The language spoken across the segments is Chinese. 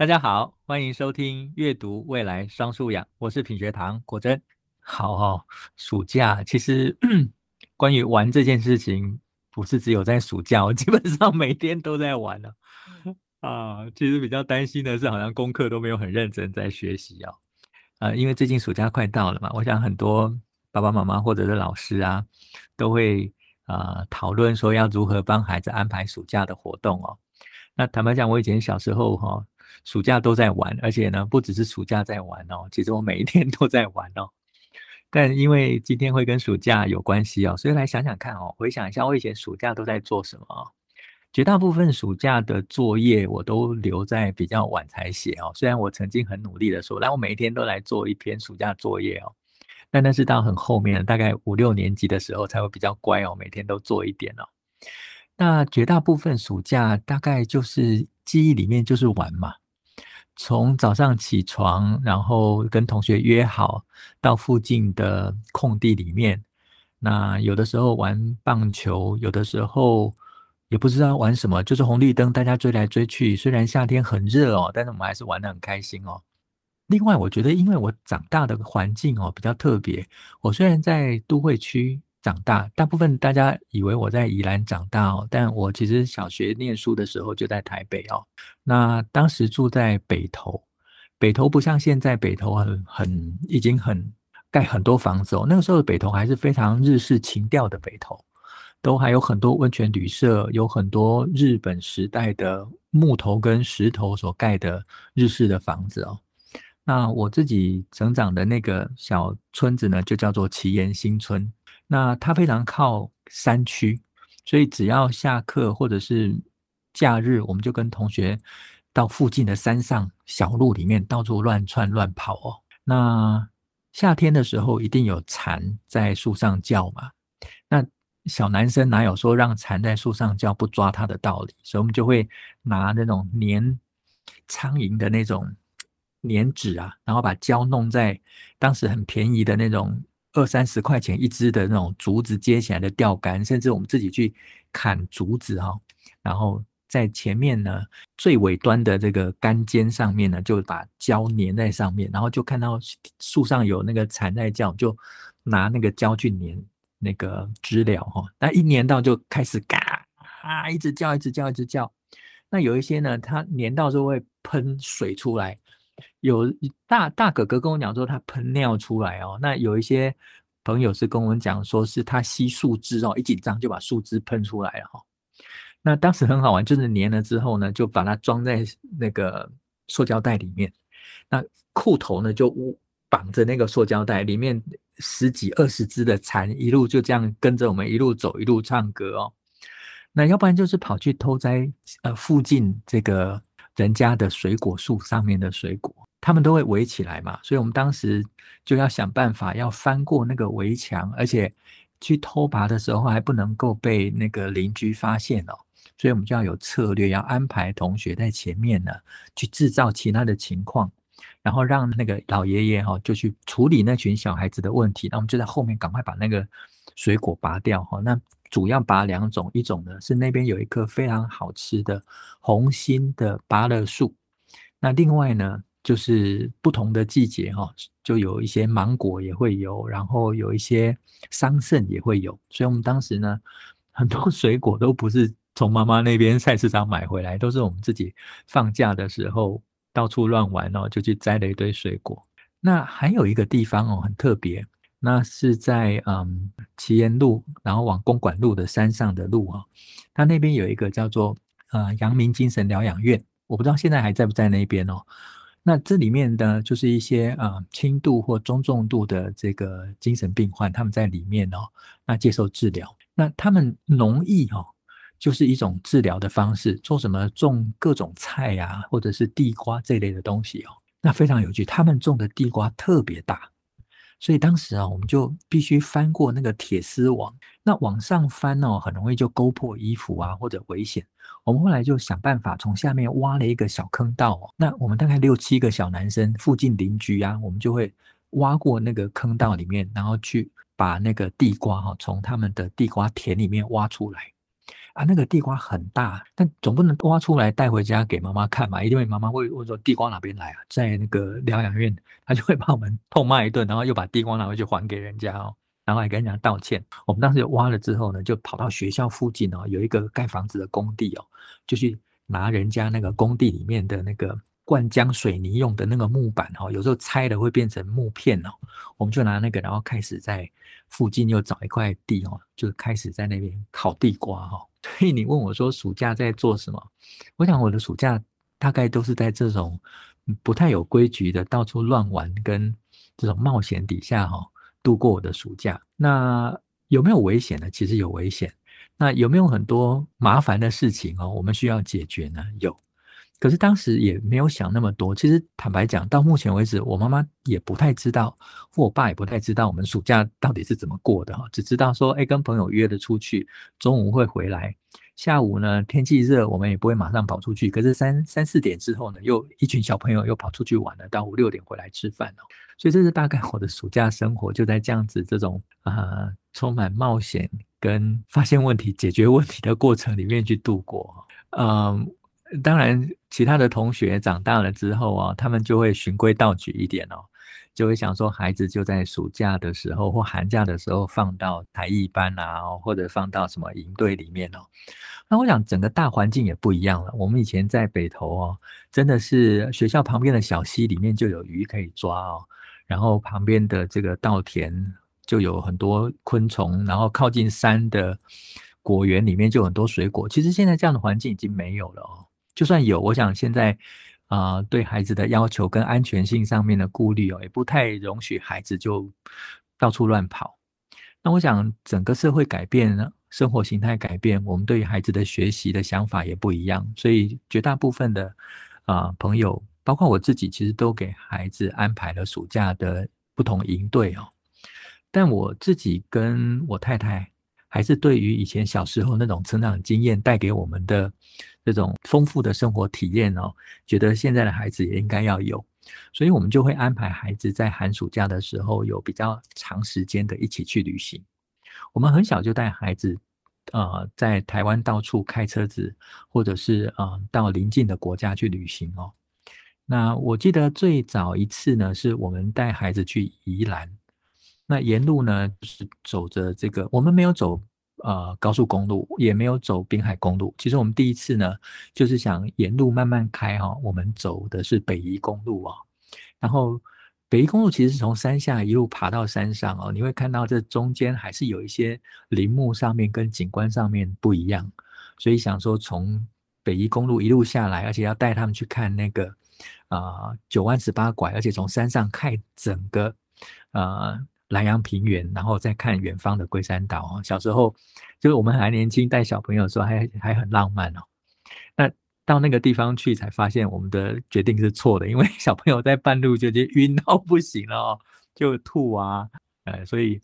大家好，欢迎收听阅读未来双素养，我是品学堂果真。好哦，暑假其实 关于玩这件事情，不是只有在暑假，我 基本上每天都在玩呢、啊。啊，其实比较担心的是，好像功课都没有很认真在学习哦。啊，因为最近暑假快到了嘛，我想很多爸爸妈妈或者是老师啊，都会啊讨论说要如何帮孩子安排暑假的活动哦。那坦白讲，我以前小时候哈、哦。暑假都在玩，而且呢，不只是暑假在玩哦，其实我每一天都在玩哦。但因为今天会跟暑假有关系哦，所以来想想看哦，回想一下我以前暑假都在做什么哦。绝大部分暑假的作业我都留在比较晚才写哦。虽然我曾经很努力的说，但我每一天都来做一篇暑假作业哦。但那是到很后面，大概五六年级的时候才会比较乖哦，每天都做一点哦。那绝大部分暑假大概就是记忆里面就是玩嘛。从早上起床，然后跟同学约好到附近的空地里面。那有的时候玩棒球，有的时候也不知道玩什么，就是红绿灯，大家追来追去。虽然夏天很热哦，但是我们还是玩得很开心哦。另外，我觉得因为我长大的环境哦比较特别，我虽然在都会区。长大，大部分大家以为我在宜兰长大哦，但我其实小学念书的时候就在台北哦。那当时住在北投，北投不像现在北投很很已经很盖很多房子哦。那个时候的北投还是非常日式情调的北投，都还有很多温泉旅社，有很多日本时代的木头跟石头所盖的日式的房子哦。那我自己成长的那个小村子呢，就叫做奇岩新村。那它非常靠山区，所以只要下课或者是假日，我们就跟同学到附近的山上小路里面到处乱窜乱跑哦。那夏天的时候一定有蝉在树上叫嘛，那小男生哪有说让蝉在树上叫不抓它的道理？所以我们就会拿那种粘苍蝇的那种粘纸啊，然后把胶弄在当时很便宜的那种。二三十块钱一支的那种竹子接起来的钓竿，甚至我们自己去砍竹子哈，然后在前面呢最尾端的这个竿尖上面呢，就把胶粘在上面，然后就看到树上有那个蝉在叫，就拿那个胶去粘那个知了哈，那一粘到就开始嘎啊，一直叫，一直叫，一直叫。那有一些呢，它粘到就会喷水出来。有大大哥哥跟我讲说他喷尿出来哦，那有一些朋友是跟我讲说是他吸树枝哦，一紧张就把树枝喷出来了哈。那当时很好玩，就是粘了之后呢，就把它装在那个塑胶袋里面，那裤头呢就绑着那个塑胶袋，里面十几二十只的蝉一路就这样跟着我们一路走一路唱歌哦。那要不然就是跑去偷摘呃附近这个。人家的水果树上面的水果，他们都会围起来嘛，所以我们当时就要想办法要翻过那个围墙，而且去偷拔的时候还不能够被那个邻居发现哦，所以我们就要有策略，要安排同学在前面呢，去制造其他的情况，然后让那个老爷爷哈就去处理那群小孩子的问题，那我们就在后面赶快把那个水果拔掉哈，那。主要拔两种，一种呢是那边有一棵非常好吃的红心的芭乐树，那另外呢就是不同的季节哈，就有一些芒果也会有，然后有一些桑葚也会有，所以我们当时呢很多 水果都不是从妈妈那边菜市场买回来，都是我们自己放假的时候到处乱玩哦，就去摘了一堆水果。那还有一个地方哦很特别。那是在嗯奇岩路，然后往公馆路的山上的路啊，它那边有一个叫做呃阳明精神疗养院，我不知道现在还在不在那边哦。那这里面的就是一些呃轻度或中重度的这个精神病患，他们在里面哦，那接受治疗。那他们农艺哦，就是一种治疗的方式，做什么种各种菜啊，或者是地瓜这类的东西哦，那非常有趣。他们种的地瓜特别大。所以当时啊，我们就必须翻过那个铁丝网，那往上翻哦，很容易就勾破衣服啊，或者危险。我们后来就想办法从下面挖了一个小坑道哦，那我们大概六七个小男生，附近邻居啊，我们就会挖过那个坑道里面，然后去把那个地瓜哈从他们的地瓜田里面挖出来。啊，那个地瓜很大，但总不能挖出来带回家给妈妈看嘛，因为妈妈会问说地瓜哪边来啊？在那个疗养院，他就会把我们痛骂一顿，然后又把地瓜拿回去还给人家哦，然后还跟人家道歉。我们当时挖了之后呢，就跑到学校附近哦，有一个盖房子的工地哦，就去拿人家那个工地里面的那个。灌浆水泥用的那个木板哦，有时候拆了会变成木片哦。我们就拿那个，然后开始在附近又找一块地哦，就开始在那边烤地瓜哈。所以你问我说暑假在做什么？我想我的暑假大概都是在这种不太有规矩的到处乱玩跟这种冒险底下哈度过我的暑假。那有没有危险呢？其实有危险。那有没有很多麻烦的事情哦？我们需要解决呢？有。可是当时也没有想那么多。其实坦白讲，到目前为止，我妈妈也不太知道，或我爸也不太知道我们暑假到底是怎么过的哈。只知道说，哎，跟朋友约了出去，中午会回来，下午呢天气热，我们也不会马上跑出去。可是三三四点之后呢，又一群小朋友又跑出去玩了，到五六点回来吃饭哦。所以这是大概我的暑假生活，就在这样子这种啊、充满冒险跟发现问题、解决问题的过程里面去度过。嗯。当然，其他的同学长大了之后啊，他们就会循规蹈矩一点哦，就会想说，孩子就在暑假的时候或寒假的时候放到才艺班啊，或者放到什么营队里面哦。那我想整个大环境也不一样了。我们以前在北投哦，真的是学校旁边的小溪里面就有鱼可以抓哦，然后旁边的这个稻田就有很多昆虫，然后靠近山的果园里面就有很多水果。其实现在这样的环境已经没有了哦。就算有，我想现在啊、对孩子的要求跟安全性上面的顾虑哦，也不太容许孩子就到处乱跑。那我想整个社会改变呢，生活形态改变，我们对于孩子的学习的想法也不一样。所以绝大部分的啊、朋友，包括我自己，其实都给孩子安排了暑假的不同营队哦。但我自己跟我太太，还是对于以前小时候那种成长经验带给我们的。这种丰富的生活体验哦，觉得现在的孩子也应该要有，所以我们就会安排孩子在寒暑假的时候有比较长时间的一起去旅行。我们很小就带孩子，呃，在台湾到处开车子，或者是呃到邻近的国家去旅行哦。那我记得最早一次呢，是我们带孩子去宜兰，那沿路呢就是走着这个，我们没有走。呃，高速公路也没有走滨海公路。其实我们第一次呢，就是想沿路慢慢开哈、哦。我们走的是北宜公路啊、哦，然后北宜公路其实是从山下一路爬到山上哦。你会看到这中间还是有一些林木上面跟景观上面不一样，所以想说从北宜公路一路下来，而且要带他们去看那个啊、九弯十八拐，而且从山上看整个啊。呃南阳平原，然后再看远方的龟山岛哦。小时候就是我们还年轻，带小朋友的时候还还很浪漫哦。那到那个地方去，才发现我们的决定是错的，因为 小朋友在半路就就晕到不行了哦，就吐啊，呃，所以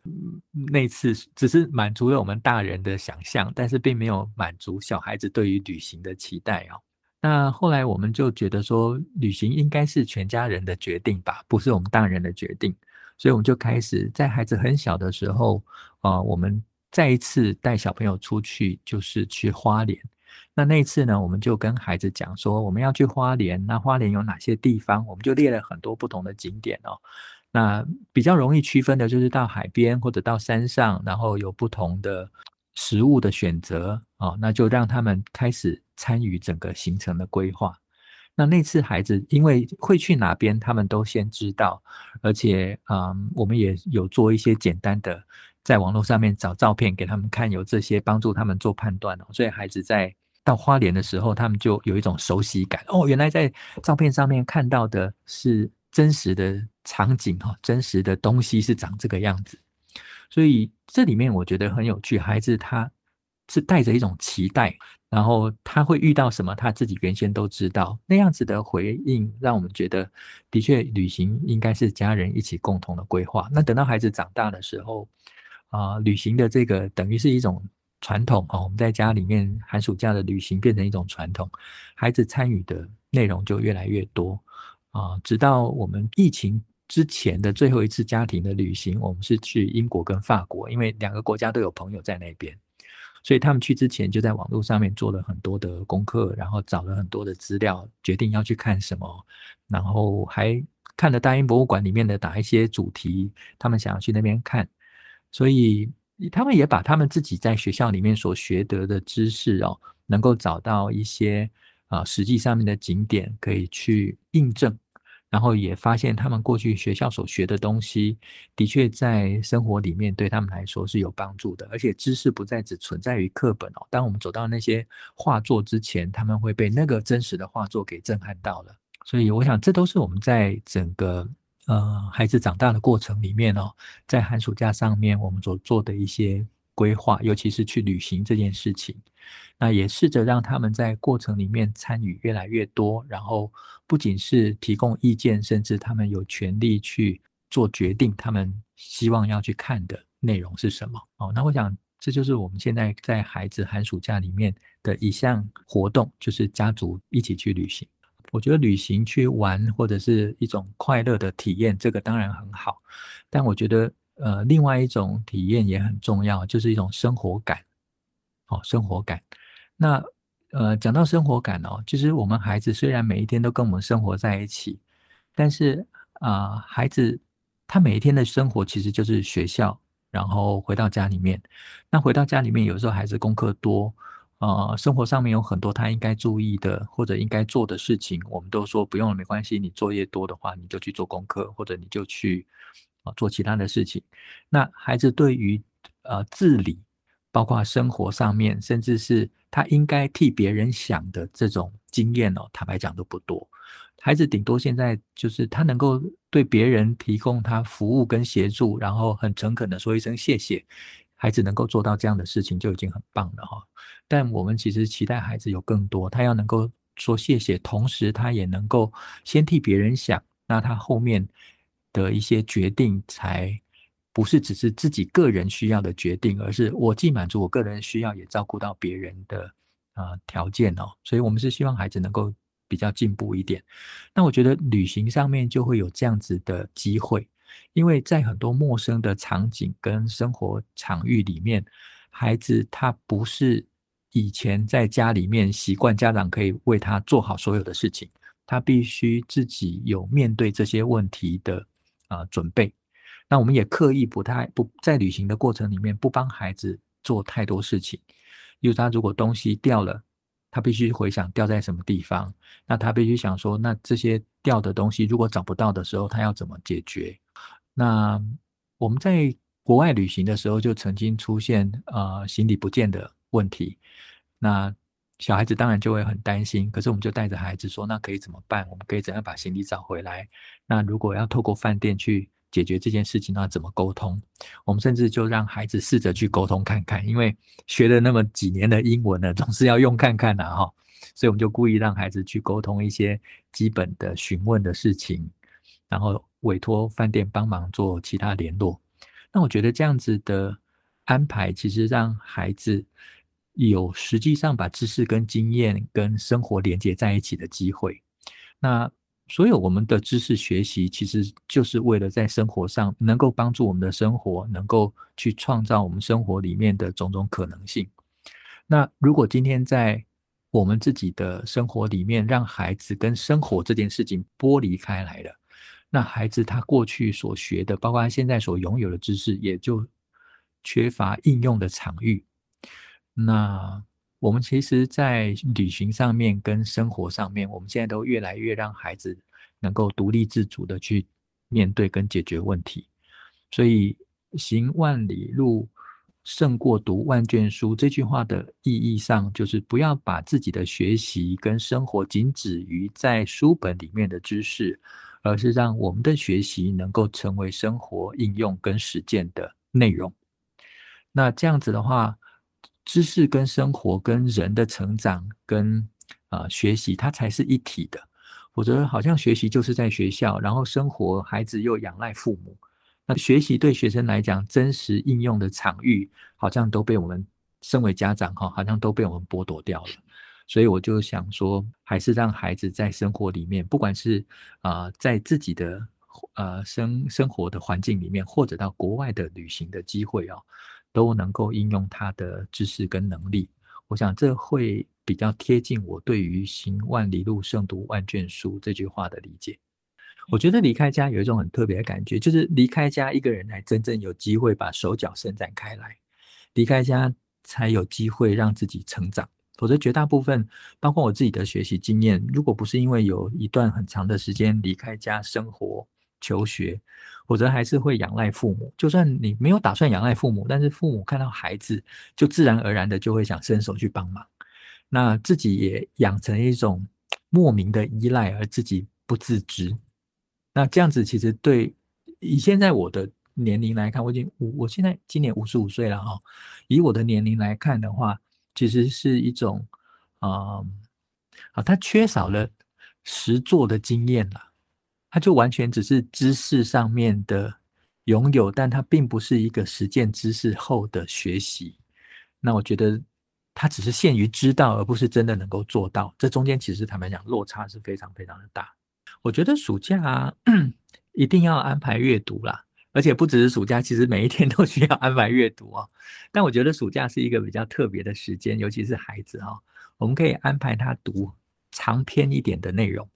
那次只是满足了我们大人的想象，但是并没有满足小孩子对于旅行的期待哦。那后来我们就觉得说，旅行应该是全家人的决定吧，不是我们大人的决定。所以我们就开始在孩子很小的时候，啊、我们再一次带小朋友出去，就是去花莲。那那一次呢，我们就跟孩子讲说，我们要去花莲。那花莲有哪些地方？我们就列了很多不同的景点哦。那比较容易区分的就是到海边或者到山上，然后有不同的食物的选择、哦。那就让他们开始参与整个行程的规划。那那次孩子因为会去哪边，他们都先知道，而且嗯，我们也有做一些简单的，在网络上面找照片给他们看，有这些帮助他们做判断哦。所以孩子在到花莲的时候，他们就有一种熟悉感哦，原来在照片上面看到的是真实的场景哈，真实的东西是长这个样子。所以这里面我觉得很有趣，孩子他是带着一种期待。然后他会遇到什么，他自己原先都知道。那样子的回应，让我们觉得，的确旅行应该是家人一起共同的规划。那等到孩子长大的时候，啊、旅行的这个等于是一种传统、哦。我们在家里面寒暑假的旅行变成一种传统，孩子参与的内容就越来越多啊、直到我们疫情之前的最后一次家庭的旅行，我们是去英国跟法国，因为两个国家都有朋友在那边。所以他们去之前就在网络上面做了很多的功课，然后找了很多的资料，决定要去看什么，然后还看了大英博物馆里面的哪一些主题，他们想要去那边看，所以他们也把他们自己在学校里面所学得的知识哦，能够找到一些啊实际上面的景点可以去印证。然后也发现，他们过去学校所学的东西，的确在生活里面对他们来说是有帮助的。而且知识不再只存在于课本哦。当我们走到那些画作之前，他们会被那个真实的画作给震撼到了。所以，我想这都是我们在整个呃孩子长大的过程里面哦，在寒暑假上面我们所做的一些规划，尤其是去旅行这件事情。那也试着让他们在过程里面参与越来越多，然后不仅是提供意见，甚至他们有权利去做决定，他们希望要去看的内容是什么。哦，那我想这就是我们现在在孩子寒暑假里面的一项活动，就是家族一起去旅行。我觉得旅行去玩或者是一种快乐的体验，这个当然很好，但我觉得呃，另外一种体验也很重要，就是一种生活感。哦，生活感。那呃，讲到生活感哦，其实我们孩子虽然每一天都跟我们生活在一起，但是啊、孩子他每一天的生活其实就是学校，然后回到家里面。那回到家里面，有时候孩子功课多，呃，生活上面有很多他应该注意的或者应该做的事情，我们都说不用了，没关系。你作业多的话，你就去做功课，或者你就去做其他的事情。那孩子对于呃自理。包括生活上面，甚至是他应该替别人想的这种经验哦，坦白讲都不多。孩子顶多现在就是他能够对别人提供他服务跟协助，然后很诚恳的说一声谢谢。孩子能够做到这样的事情就已经很棒了哈。但我们其实期待孩子有更多，他要能够说谢谢，同时他也能够先替别人想，那他后面的一些决定才。不是只是自己个人需要的决定，而是我既满足我个人需要，也照顾到别人的啊、呃、条件哦。所以，我们是希望孩子能够比较进步一点。那我觉得旅行上面就会有这样子的机会，因为在很多陌生的场景跟生活场域里面，孩子他不是以前在家里面习惯家长可以为他做好所有的事情，他必须自己有面对这些问题的啊、呃、准备。那我们也刻意不太不在旅行的过程里面不帮孩子做太多事情，因为他如果东西掉了，他必须回想掉在什么地方，那他必须想说，那这些掉的东西如果找不到的时候，他要怎么解决？那我们在国外旅行的时候就曾经出现呃行李不见的问题，那小孩子当然就会很担心，可是我们就带着孩子说，那可以怎么办？我们可以怎样把行李找回来？那如果要透过饭店去。解决这件事情，那怎么沟通？我们甚至就让孩子试着去沟通看看，因为学了那么几年的英文呢，总是要用看看的哈。所以我们就故意让孩子去沟通一些基本的询问的事情，然后委托饭店帮忙做其他联络。那我觉得这样子的安排，其实让孩子有实际上把知识跟经验跟生活连接在一起的机会。那所有我们的知识学习，其实就是为了在生活上能够帮助我们的生活，能够去创造我们生活里面的种种可能性。那如果今天在我们自己的生活里面，让孩子跟生活这件事情剥离开来了，那孩子他过去所学的，包括他现在所拥有的知识，也就缺乏应用的场域。那。我们其实，在旅行上面跟生活上面，我们现在都越来越让孩子能够独立自主的去面对跟解决问题。所以“行万里路，胜过读万卷书”这句话的意义上，就是不要把自己的学习跟生活仅止于在书本里面的知识，而是让我们的学习能够成为生活应用跟实践的内容。那这样子的话，知识跟生活跟人的成长跟啊、学习，它才是一体的。否则，好像学习就是在学校，然后生活孩子又仰赖父母。那学习对学生来讲，真实应用的场域，好像都被我们身为家长哈，好像都被我们剥夺掉了。所以我就想说，还是让孩子在生活里面，不管是啊、在自己的呃生生活的环境里面，或者到国外的旅行的机会啊。都能够应用他的知识跟能力。我想这会比较贴近我对于“行万里路，胜读万卷书”这句话的理解。我觉得离开家有一种很特别的感觉，就是离开家，一个人才真正有机会把手脚伸展开来，离开家才有机会让自己成长。否则，绝大部分，包括我自己的学习经验，如果不是因为有一段很长的时间离开家生活求学，否则还是会仰赖父母。就算你没有打算仰赖父母，但是父母看到孩子，就自然而然的就会想伸手去帮忙，那自己也养成一种莫名的依赖，而自己不自知。那这样子其实对以现在我的年龄来看，我已经我我现在今年五十五岁了哈。以我的年龄来看的话，其实是一种啊啊，他缺少了实做的经验了，他就完全只是知识上面的拥有，但他并不是一个实践知识后的学习。那我觉得他只是限于知道，而不是真的能够做到。这中间其实坦白讲，落差是非常非常的大。我觉得暑假啊，一定要安排阅读啦，而且不只是暑假，其实每一天都需要安排阅读哦。但我觉得暑假是一个比较特别的时间，尤其是孩子哈，我们可以安排他读长篇一点的内容。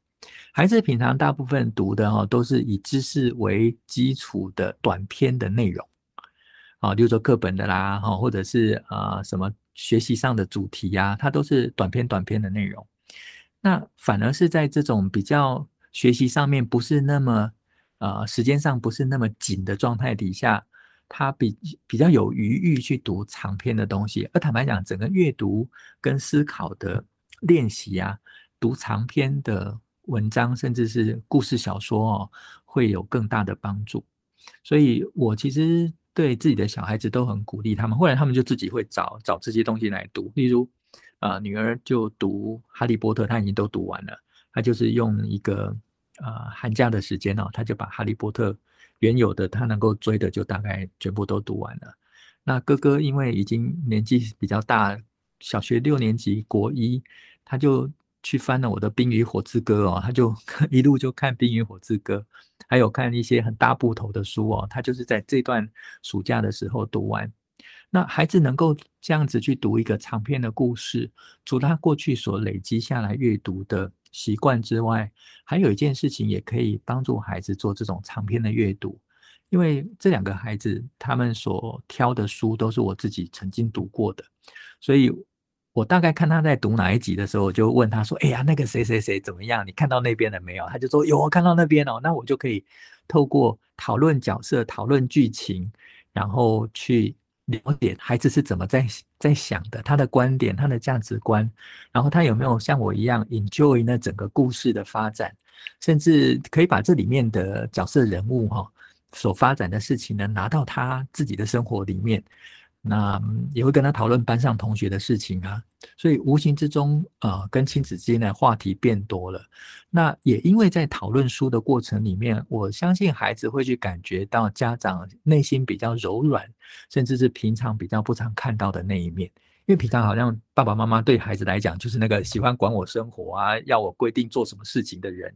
孩子平常大部分读的哦，都是以知识为基础的短篇的内容啊，例如说课本的啦，哈，或者是呃什么学习上的主题呀，它都是短篇短篇的内容。那反而是在这种比较学习上面不是那么，呃，时间上不是那么紧的状态底下，他比比较有余裕去读长篇的东西。而坦白讲，整个阅读跟思考的练习啊，读长篇的文章，甚至是故事小说哦，会有更大的帮助。所以我其实对自己的小孩子都很鼓励他们，后来他们就自己会找找这些东西来读。例如，啊、女儿就读《哈利波特》，她已经都读完了。他就是用一个呃寒假的时间哦，他就把《哈利波特》原有的他能够追的就大概全部都读完了。那哥哥因为已经年纪比较大，小学六年级国一，他就去翻了我的《冰与火之歌》哦，他就 一路就看《冰与火之歌》，还有看一些很大部头的书哦，他就是在这段暑假的时候读完。那孩子能够这样子去读一个长篇的故事，除他过去所累积下来阅读的习惯之外，还有一件事情也可以帮助孩子做这种长篇的阅读，因为这两个孩子他们所挑的书都是我自己曾经读过的，所以我大概看他在读哪一集的时候，我就问他说：“哎呀，那个谁谁谁怎么样？你看到那边了没有？”他就说：“有，我看到那边哦。”那我就可以透过讨论角色、讨论剧情，然后去。了解孩子是怎么在在想的，他的观点，他的价值观，然后他有没有像我一样 enjoy 那整个故事的发展，甚至可以把这里面的角色人物哈所发展的事情呢拿到他自己的生活里面。那也会跟他讨论班上同学的事情啊，所以无形之中，呃，跟亲子之间的话题变多了。那也因为在讨论书的过程里面，我相信孩子会去感觉到家长内心比较柔软，甚至是平常比较不常看到的那一面。因为平常好像爸爸妈妈对孩子来讲就是那个喜欢管我生活啊，要我规定做什么事情的人。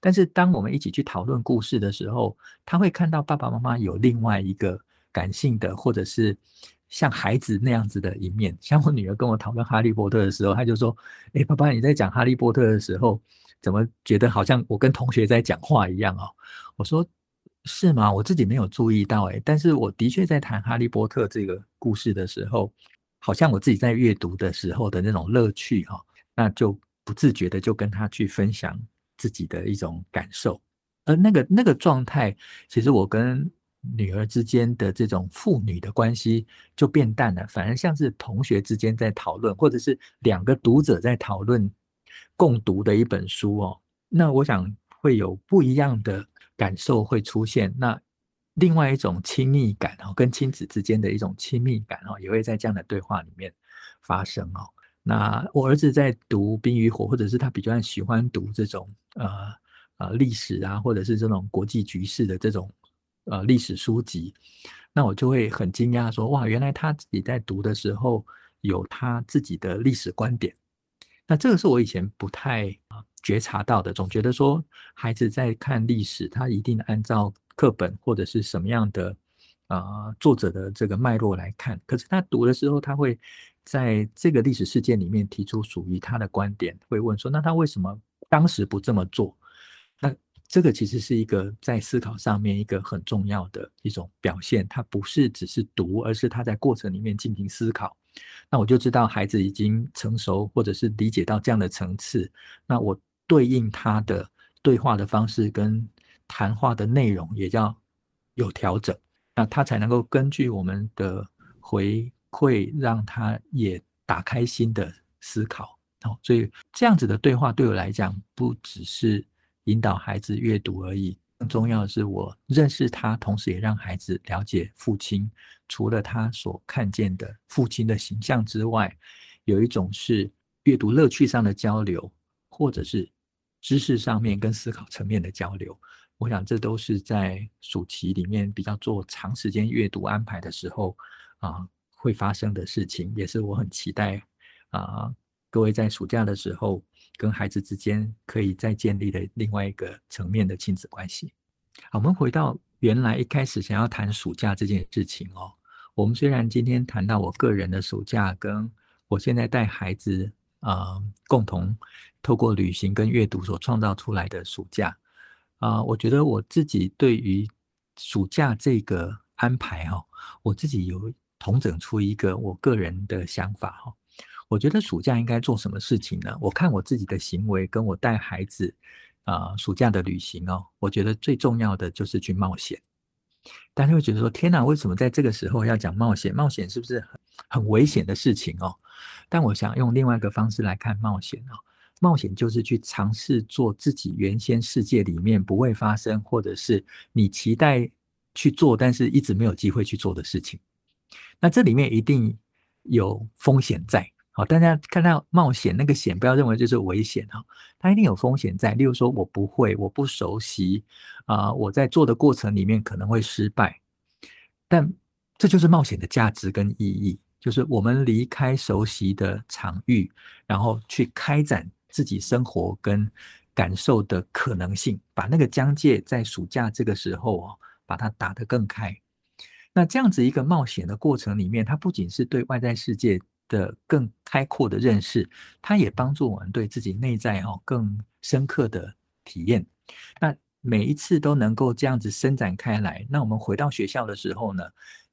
但是当我们一起去讨论故事的时候，他会看到爸爸妈妈有另外一个。感性的，或者是像孩子那样子的一面。像我女儿跟我讨论《哈利波特》的时候，她就说：“诶，爸爸，你在讲《哈利波特》的时候，怎么觉得好像我跟同学在讲话一样哦？”我说：“是吗？我自己没有注意到诶，但是我的确在谈《哈利波特》这个故事的时候，好像我自己在阅读的时候的那种乐趣哈，那就不自觉的就跟他去分享自己的一种感受，而那个那个状态，其实我跟。女儿之间的这种父女的关系就变淡了，反而像是同学之间在讨论，或者是两个读者在讨论共读的一本书哦。那我想会有不一样的感受会出现。那另外一种亲密感哦，跟亲子之间的一种亲密感哦，也会在这样的对话里面发生哦。那我儿子在读《冰与火》，或者是他比较喜欢读这种呃呃历史啊，或者是这种国际局势的这种。呃，历史书籍，那我就会很惊讶说，哇，原来他自己在读的时候有他自己的历史观点。那这个是我以前不太啊觉察到的，总觉得说孩子在看历史，他一定按照课本或者是什么样的呃作者的这个脉络来看。可是他读的时候，他会在这个历史事件里面提出属于他的观点，会问说：那他为什么当时不这么做？那这个其实是一个在思考上面一个很重要的一种表现。它不是只是读，而是他在过程里面进行思考。那我就知道孩子已经成熟，或者是理解到这样的层次。那我对应他的对话的方式跟谈话的内容也要有调整，那他才能够根据我们的回馈，让他也打开新的思考。哦，所以这样子的对话对我来讲，不只是引导孩子阅读而已。更重要的是，我认识他，同时也让孩子了解父亲。除了他所看见的父亲的形象之外，有一种是阅读乐趣上的交流，或者是知识上面跟思考层面的交流。我想这都是在暑期里面比较做长时间阅读安排的时候啊会发生的事情，也是我很期待啊各位在暑假的时候跟孩子之间可以再建立的另外一个层面的亲子关系。好，我们回到原来一开始想要谈暑假这件事情哦。我们虽然今天谈到我个人的暑假，跟我现在带孩子啊、共同透过旅行跟阅读所创造出来的暑假啊、我觉得我自己对于暑假这个安排哈、哦，我自己有统整出一个我个人的想法哈。我觉得暑假应该做什么事情呢？我看我自己的行为，跟我带孩子啊、暑假的旅行哦，我觉得最重要的就是去冒险。大家会觉得说：“天哪，为什么在这个时候要讲冒险？冒险是不是很很危险的事情哦？”但我想用另外一个方式来看冒险哦。冒险就是去尝试做自己原先世界里面不会发生，或者是你期待去做，但是一直没有机会去做的事情。那这里面一定有风险在。好，大家看到冒险那个险，不要认为就是危险哈，它一定有风险在。例如说，我不会，我不熟悉啊、我在做的过程里面可能会失败，但这就是冒险的价值跟意义，就是我们离开熟悉的场域，然后去开展自己生活跟感受的可能性，把那个疆界在暑假这个时候哦，把它打得更开。那这样子一个冒险的过程里面，它不仅是对外在世界。的更开阔的认识，它也帮助我们对自己内在哦更深刻的体验。那每一次都能够这样子伸展开来，那我们回到学校的时候呢，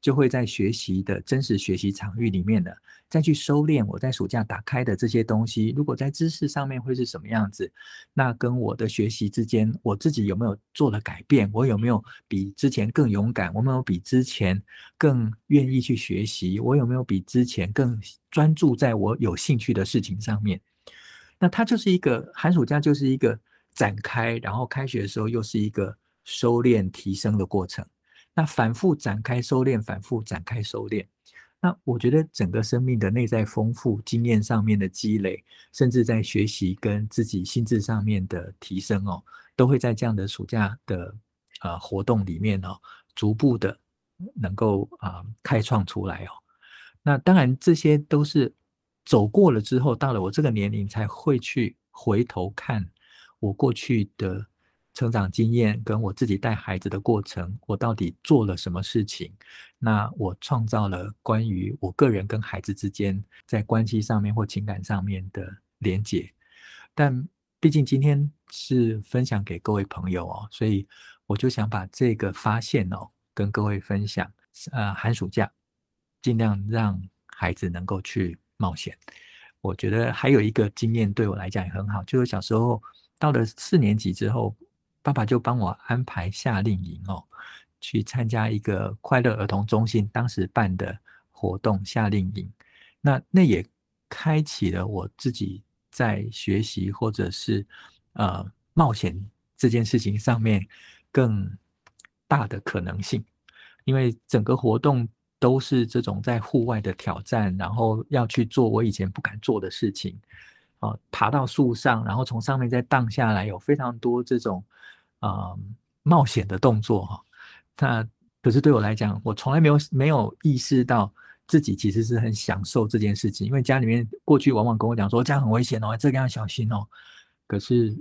就会在学习的真实学习场域里面呢，再去收敛我在暑假打开的这些东西。如果在知识上面会是什么样子，那跟我的学习之间，我自己有没有做了改变？我有没有比之前更勇敢？我有没有比之前更愿意去学习？我有没有比之前更专注在我有兴趣的事情上面？那它就是一个寒暑假，就是一个展开，然后开学的时候又是一个收敛提升的过程。那反复展开收敛，反复展开收敛。那我觉得整个生命的内在丰富、经验上面的积累，甚至在学习跟自己心智上面的提升哦，都会在这样的暑假的呃活动里面哦，逐步的能够啊、呃、开创出来哦。那当然这些都是走过了之后，到了我这个年龄才会去回头看我过去的。成长经验跟我自己带孩子的过程，我到底做了什么事情？那我创造了关于我个人跟孩子之间在关系上面或情感上面的连结。但毕竟今天是分享给各位朋友哦，所以我就想把这个发现哦跟各位分享。呃，寒暑假尽量让孩子能够去冒险。我觉得还有一个经验对我来讲也很好，就是小时候到了四年级之后。爸爸就帮我安排夏令营哦，去参加一个快乐儿童中心当时办的活动夏令营。那那也开启了我自己在学习或者是呃冒险这件事情上面更大的可能性，因为整个活动都是这种在户外的挑战，然后要去做我以前不敢做的事情啊，爬到树上，然后从上面再荡下来，有非常多这种。啊、嗯，冒险的动作哈，那可是对我来讲，我从来没有没有意识到自己其实是很享受这件事情，因为家里面过去往往跟我讲说这样很危险哦，这个要小心哦。可是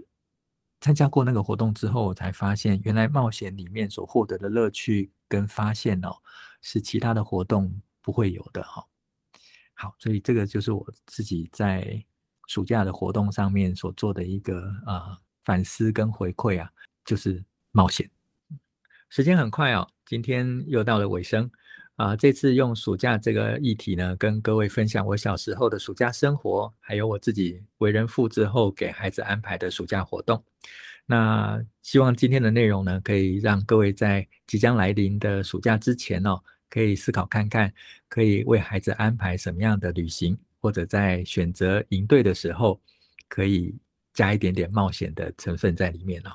参加过那个活动之后，我才发现原来冒险里面所获得的乐趣跟发现哦，是其他的活动不会有的哈。好，所以这个就是我自己在暑假的活动上面所做的一个啊、呃、反思跟回馈啊，就是冒险。时间很快哦，今天又到了尾声啊、这次用暑假这个议题呢，跟各位分享我小时候的暑假生活，还有我自己为人父之后给孩子安排的暑假活动。那希望今天的内容呢，可以让各位在即将来临的暑假之前哦。可以思考看看，可以为孩子安排什么样的旅行，或者在选择营队的时候，可以加一点点冒险的成分在里面哦。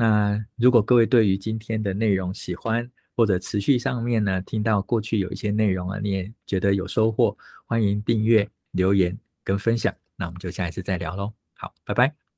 那如果各位对于今天的内容喜欢，或者持续上面呢，听到过去有一些内容啊，你也觉得有收获，欢迎订阅、留言跟分享。那我们就下一次再聊喽。好，拜拜。